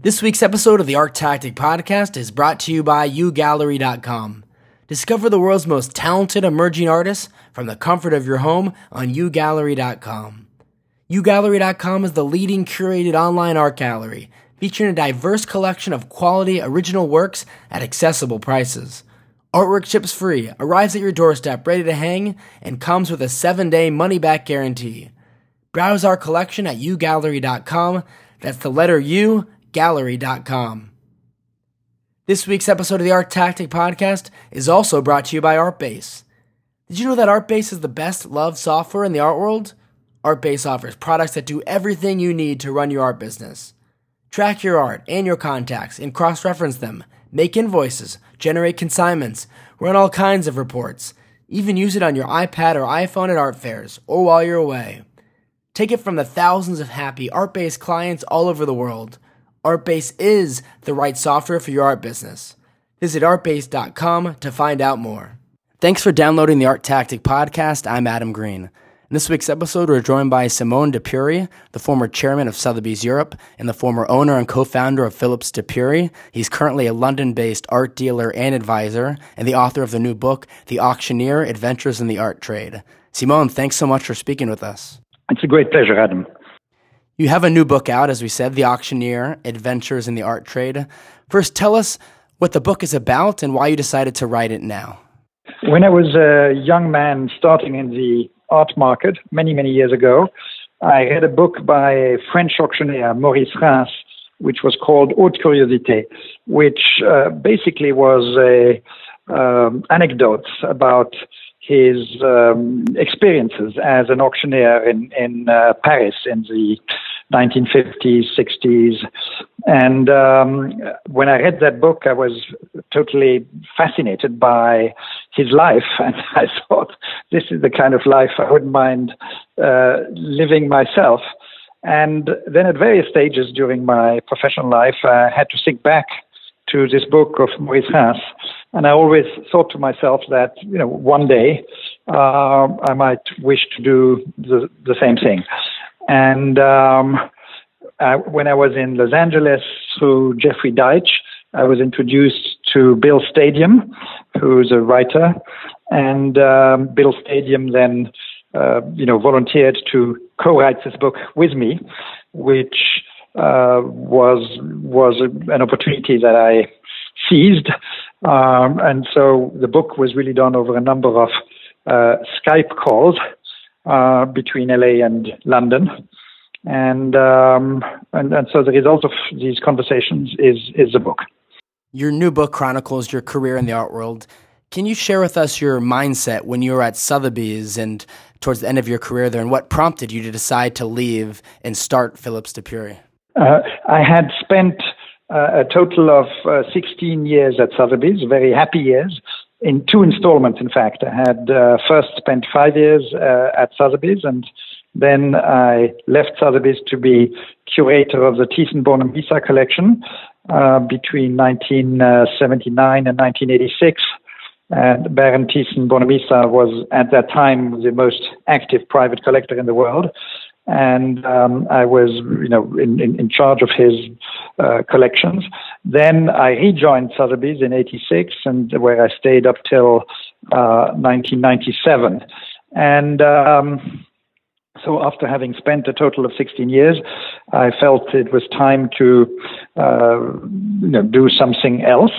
This week's episode of the Art Tactic Podcast is brought to you by ugallery.com. Discover the world's most talented emerging artists from the comfort of your home on ugallery.com. ugallery.com is the leading curated online art gallery featuring a diverse collection of quality original works at accessible prices. Artwork ships free, arrives at your doorstep ready to hang, and comes with a 7-day money-back guarantee. Browse our collection at ugallery.com. That's the letter U gallery.com. This week's episode of the Art Tactic Podcast is also brought to you by Artbase. Did you know that Artbase is the best loved software in the art world? Artbase offers products that do everything you need to run your art business. Track your art and your contacts and cross reference them, make invoices, generate consignments, run all kinds of reports, even use it on your iPad or iPhone at art fairs or while you're away. Take it from the thousands of happy Artbase clients all over the world. Artbase is the right software for your art business. Visit artbase.com to find out more. Thanks for downloading the Art Tactic podcast. I'm Adam Green. In this week's episode, we're joined by Simon DePuri, the former chairman of Sotheby's Europe and the former owner and co-founder of Phillips de Pury. He's currently a London-based art dealer and advisor, and the author of the new book, The Auctioneer: Adventures in the Art Trade. Simon, thanks so much for speaking with us. It's a great pleasure, Adam. You have a new book out, as we said, The Auctioneer Adventures in the Art Trade. First, tell us what the book is about and why you decided to write it now. When I was a young man starting in the art market many, many years ago, I read a book by a French auctioneer, Maurice Rheims, which was called Haute Curiosité, which uh, basically was a um, anecdotes about his um, experiences as an auctioneer in, in uh, Paris in the 1950s, 60s. And um, when I read that book, I was totally fascinated by his life. And I thought, this is the kind of life I wouldn't mind uh, living myself. And then at various stages during my professional life, I had to think back to this book of Maurice Rheims. And I always thought to myself that, you know, one day uh, I might wish to do the, the same thing. And um, I, when I was in Los Angeles through Jeffrey Deitch, I was introduced to Bill Stadiem, who's a writer. And um, Bill Stadiem then, uh, you know, volunteered to co-write this book with me, which uh, was was an opportunity that I seized, um, and so the book was really done over a number of uh, Skype calls uh, between LA and London, and, um, and and so the result of these conversations is is the book. Your new book chronicles your career in the art world. Can you share with us your mindset when you were at Sotheby's and towards the end of your career there, and what prompted you to decide to leave and start Phillips de Pury? Uh, I had spent a total of uh, 16 years at Sotheby's, very happy years, in two installments, in fact. I had uh, first spent five years uh, at Sotheby's, and then I left Sotheby's to be curator of the Thyssen-Bornemisza collection uh, between 1979 and 1986. And Baron Thyssen-Bornemisza was at that time the most active private collector in the world and um, I was, you know, in, in, in charge of his uh, collections. Then I rejoined Sotheby's in '86, and where I stayed up till uh, 1997. And um, so, after having spent a total of 16 years, I felt it was time to, uh, you know, do something else.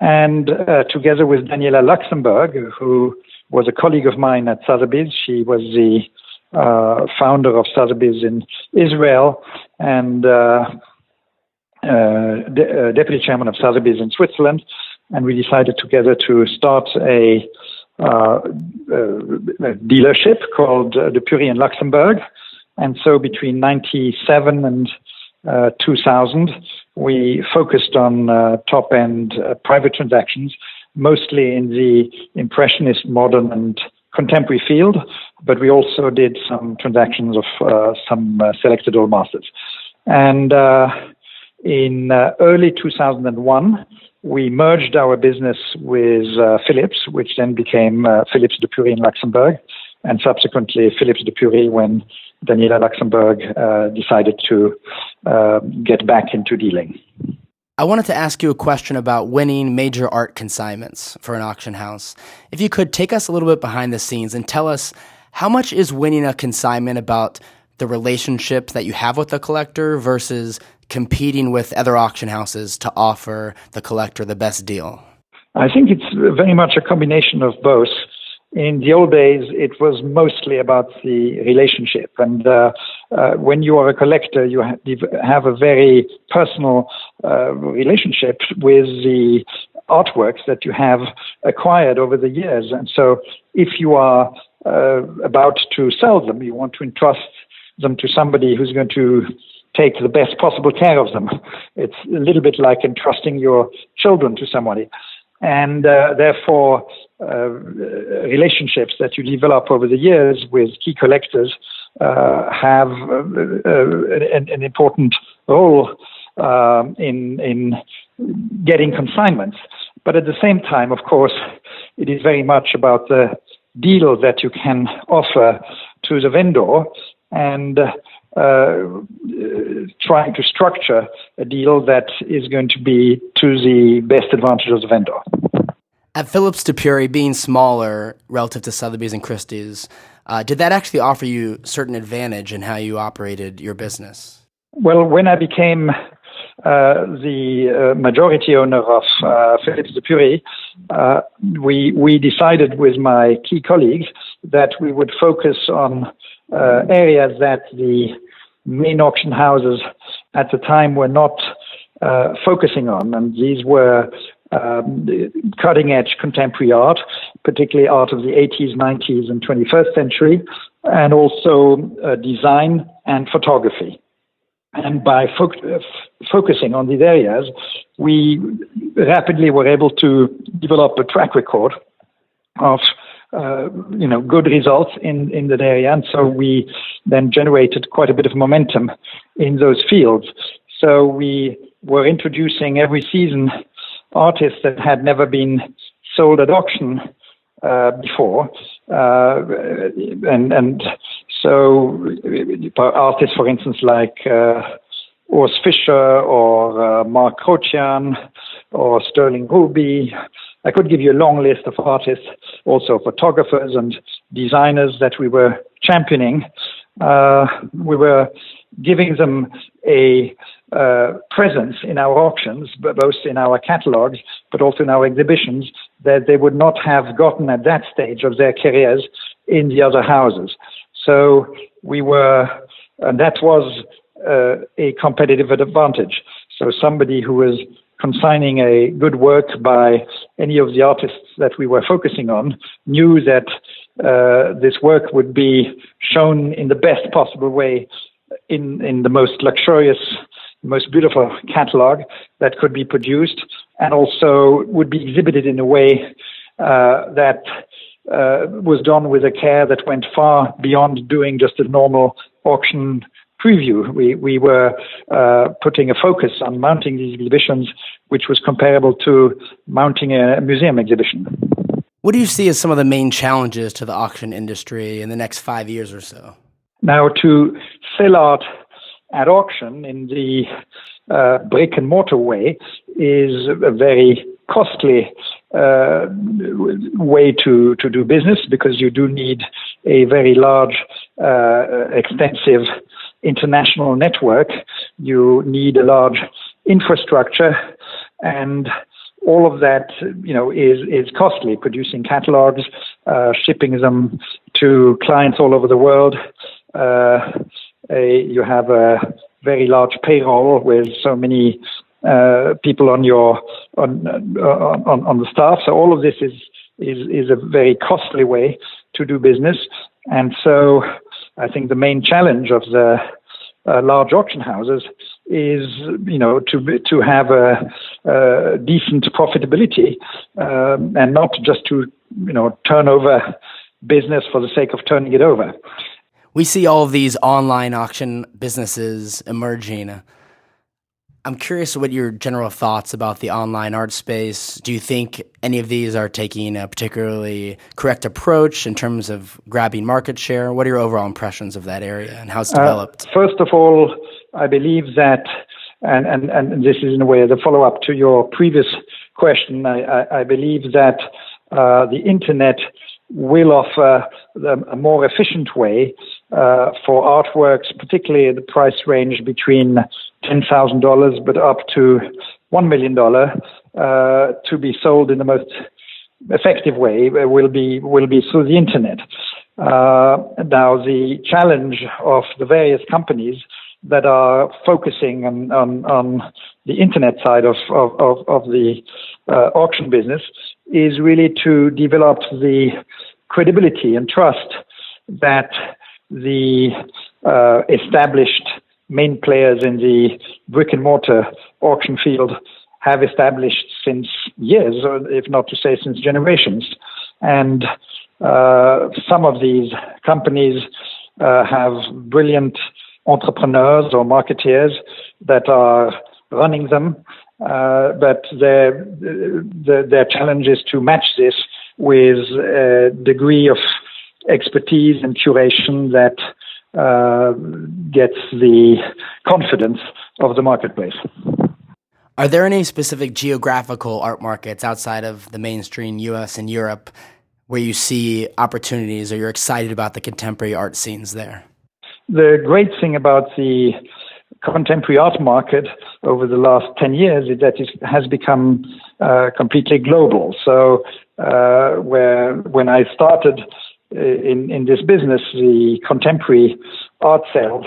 And uh, together with Daniella Luxembourg, who was a colleague of mine at Sotheby's, she was the uh, founder of Sotheby's in Israel and uh, uh, de- uh, deputy chairman of Sotheby's in Switzerland. And we decided together to start a, uh, dealership called uh, de Pury in Luxembourg. And so between 97 and 2000, we focused on top end private transactions, mostly in the impressionist, modern, and contemporary field, but we also did some transactions of uh, some uh, selected old masters. And uh, in early 2001, we merged our business with Phillips, which then became Phillips DePuri in Luxembourg. and subsequently Phillips de Pury when Daniella Luxembourg uh, decided to get back into dealing. I wanted to ask you a question about winning major art consignments for an auction house. If you could take us a little bit behind the scenes and tell us how much is winning a consignment about the relationship that you have with the collector versus competing with other auction houses to offer the collector the best deal? I think it's very much a combination of both. In the old days, it was mostly about the relationship. And uh, uh, when you are a collector, you have a very personal uh, relationship with the artworks that you have acquired over the years. And so if you are uh, about to sell them, you want to entrust them to somebody who's going to take the best possible care of them. It's a little bit like entrusting your children to somebody and uh, therefore uh, relationships that you develop over the years with key collectors have uh, uh, an, an, important role um, in in getting consignments. But at the same time, of course, it is very much about the deal that you can offer to the vendor and uh, trying to structure a deal that is going to be to the best advantage of the vendor. At Phillips de Pury, being smaller relative to Sotheby's and Christie's, uh, did that actually offer you certain advantage in how you operated your business? Well, when I became uh, the uh, majority owner of uh, Phillips de Pury, uh, we we decided with my key colleagues that we would focus on uh, areas that the main auction houses at the time were not uh, focusing on, and these were um, cutting edge contemporary art, particularly art of the 80s, 90s, and 21st century, and also uh, design and photography. And by fo- f- focusing on these areas, we rapidly were able to develop a track record of uh, you know, good results in, in that area. And so we then generated quite a bit of momentum in those fields. So we were introducing every season artists that had never been sold at auction uh, before. Uh, and, and so artists, for instance, like uh, Urs Fischer or uh, Mark Grotjahn or Sterling Ruby, I could give you a long list of artists, also photographers and designers that we were championing. Uh, we were giving them a uh, presence in our auctions, both in our catalogs, but also in our exhibitions, that they would not have gotten at that stage of their careers in the other houses. So we were, and that was uh, a competitive advantage. So somebody who was consigning a good work by any of the artists that we were focusing on knew that uh, this work would be shown in the best possible way in, in the most luxurious, most beautiful catalog that could be produced, and also would be exhibited in a way uh, that uh, was done with a care that went far beyond doing just a normal auction preview. We, we were uh, putting a focus on mounting these exhibitions, which was comparable to mounting a museum exhibition. What do you see as some of the main challenges to the auction industry in the next five years or so? Now, to sell art at auction in the uh, brick and mortar way is a very costly uh, way to, to do business because you do need a very large, uh, extensive international network, you need a large infrastructure, and all of that, you know, is is costly. Producing catalogs, uh, shipping them to clients all over the world. Uh, you have a very large payroll with so many uh, people on your on, on on the staff. So all of this is is is a very costly way to do business, and so I think the main challenge of the uh, large auction houses is, you know, to to have a, a decent profitability um, and not just to, you know, turn over business for the sake of turning it over. We see all of these online auction businesses emerging. I'm curious what your general thoughts about the online art space. Do you think any of these are taking a particularly correct approach in terms of grabbing market share? What are your overall impressions of that area and how it's uh, developed? Uh, first of all, I believe that, and, and, and this is in a way the follow up to your previous question, I, I, I believe that uh, the internet will offer a more efficient way uh, for artworks, particularly the price range between $10,000 but up to $1 million, uh, to be sold in the most effective way uh, will be, will be through the internet. Uh, now, the challenge of the various companies that are focusing on, on, on the internet side of, of, of, of the uh, auction business is really to develop the credibility and trust that the uh, established main players in the brick and mortar auction field have established since years, if not to say since generations. And uh, some of these companies uh, have brilliant entrepreneurs or marketeers that are running them, uh, but their, their, their challenge is to match this with a degree of expertise and curation that uh, gets the confidence of the marketplace. Are there any specific geographical art markets outside of the mainstream US and Europe where you see opportunities or you're excited about the contemporary art scenes there? The great thing about the contemporary art market over the last 10 years is that it has become uh, completely global. So, uh, where when I started in, in this business, the contemporary art sales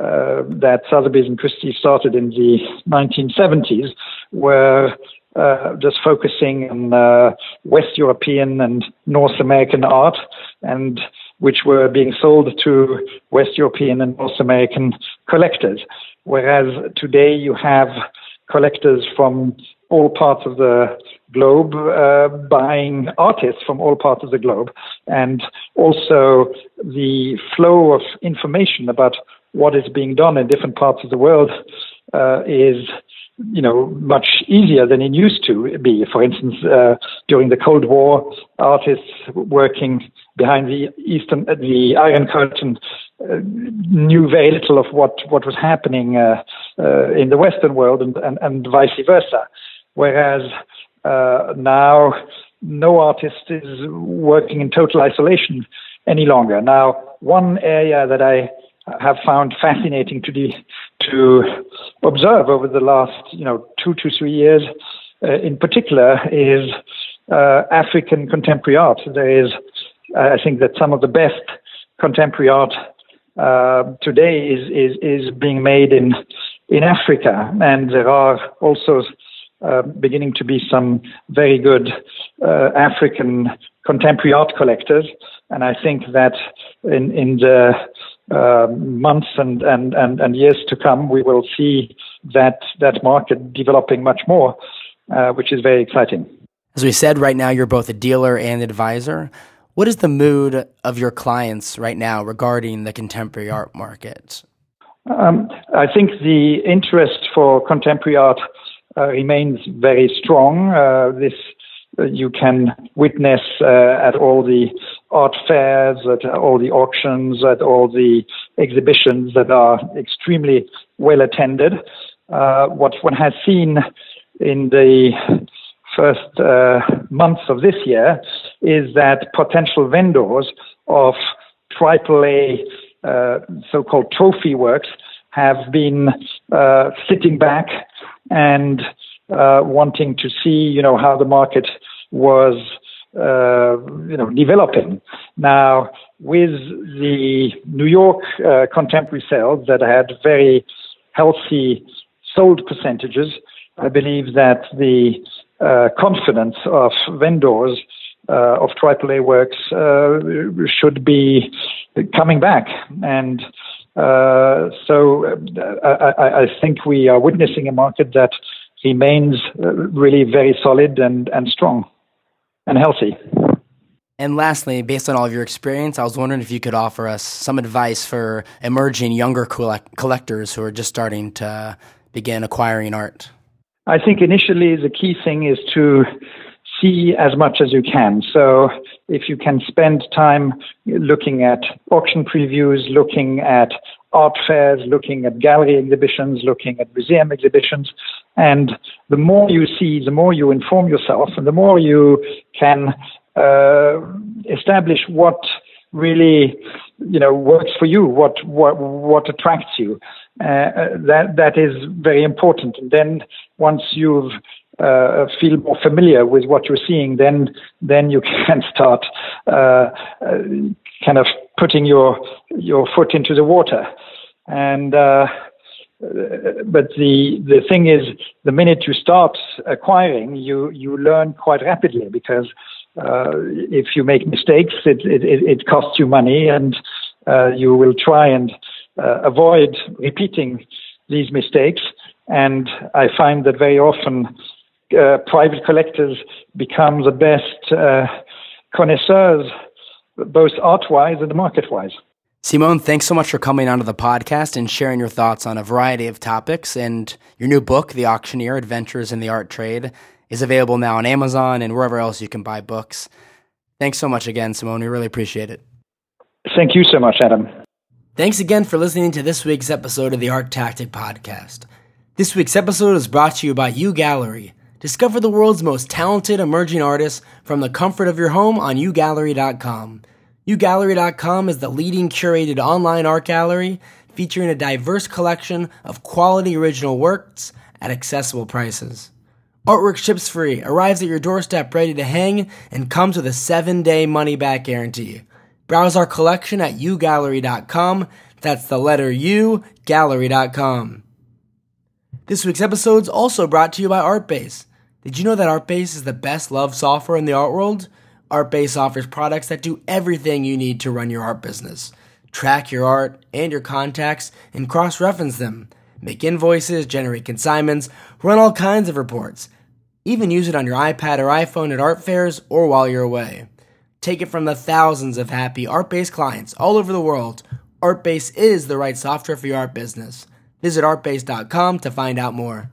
uh, that Sotheby's and Christie started in the 1970s were uh, just focusing on uh, West European and North American art, and which were being sold to West European and North American collectors. Whereas today you have collectors from all parts of the globe uh, buying artists from all parts of the globe. And also the flow of information about what is being done in different parts of the world uh, is you know, much easier than it used to be. For instance, uh, during the Cold War, artists working behind the Eastern, uh, the Iron Curtain, uh, knew very little of what what was happening uh, uh in the Western world, and, and, and vice versa. Whereas uh, now, no artist is working in total isolation any longer. Now, one area that I have found fascinating to the, to observe over the last you know two to three years, uh, in particular, is uh, African contemporary art. There is, I think, that some of the best contemporary art uh, today is, is is being made in in Africa, and there are also uh, beginning to be some very good uh, African contemporary art collectors, and I think that in in the uh, months and, and, and, and years to come, we will see that that market developing much more, uh, which is very exciting. As we said, right now you're both a dealer and advisor. What is the mood of your clients right now regarding the contemporary art market? Um, I think the interest for contemporary art remains very strong. Uh, this uh, you can witness at all the art fairs, at all the auctions, at all the exhibitions that are extremely well attended. Uh, what one has seen in the first uh, months of this year is that potential vendors of AAA uh, so-called trophy works have been sitting back and uh, wanting to see, you know, how the market was, uh, you know, developing. Now, with the New York uh, contemporary sales that had very healthy sold percentages, I believe that the uh, confidence of vendors uh, of AAA works uh, should be coming back. And uh, so I, I, think we are witnessing a market that remains uh, really very solid and, and strong and healthy. And lastly, based on all of your experience, I was wondering if you could offer us some advice for emerging younger collect- collectors who are just starting to begin acquiring art? I think initially the key thing is to see as much as you can. So if you can spend time looking at auction previews, looking at art fairs, looking at gallery exhibitions, looking at museum exhibitions, and the more you see, the more you inform yourself, and the more you can uh, establish what really you know works for you, what what what attracts you. Uh, that that is very important. And then once you've uh, feel more familiar with what you're seeing, then then you can start uh, uh, kind of putting your your foot into the water. And uh, but the the thing is, the minute you start acquiring, you you learn quite rapidly because uh, if you make mistakes, it it, it costs you money, and uh, you will try and avoid repeating these mistakes. And I find that very often uh, private collectors become the best uh, connoisseurs, both art wise and market wise. Simon, thanks so much for coming onto the podcast and sharing your thoughts on a variety of topics. And your new book, The Auctioneer Adventures in the Art Trade, is available now on Amazon and wherever else you can buy books. Thanks so much again, Simon. We really appreciate it. Thank you so much, Adam. Thanks again for listening to this week's episode of the Art Tactic Podcast. This week's episode is brought to you by U Gallery Discover the world's most talented emerging artists from the comfort of your home on ugallery.com. ugallery.com is the leading curated online art gallery featuring a diverse collection of quality original works at accessible prices. Artwork ships free, arrives at your doorstep ready to hang, and comes with a 7-day money-back guarantee. Browse our collection at ugallery.com. That's the letter U, gallery.com. This week's episode is also brought to you by Artbase. Did you know that Artbase is the best loved software in the art world? Artbase offers products that do everything you need to run your art business. Track your art and your contacts and cross reference them. Make invoices, generate consignments, run all kinds of reports. Even use it on your iPad or iPhone at art fairs or while you're away. Take it from the thousands of happy Artbase clients all over the world. Artbase is the right software for your art business. Visit artbase.com to find out more.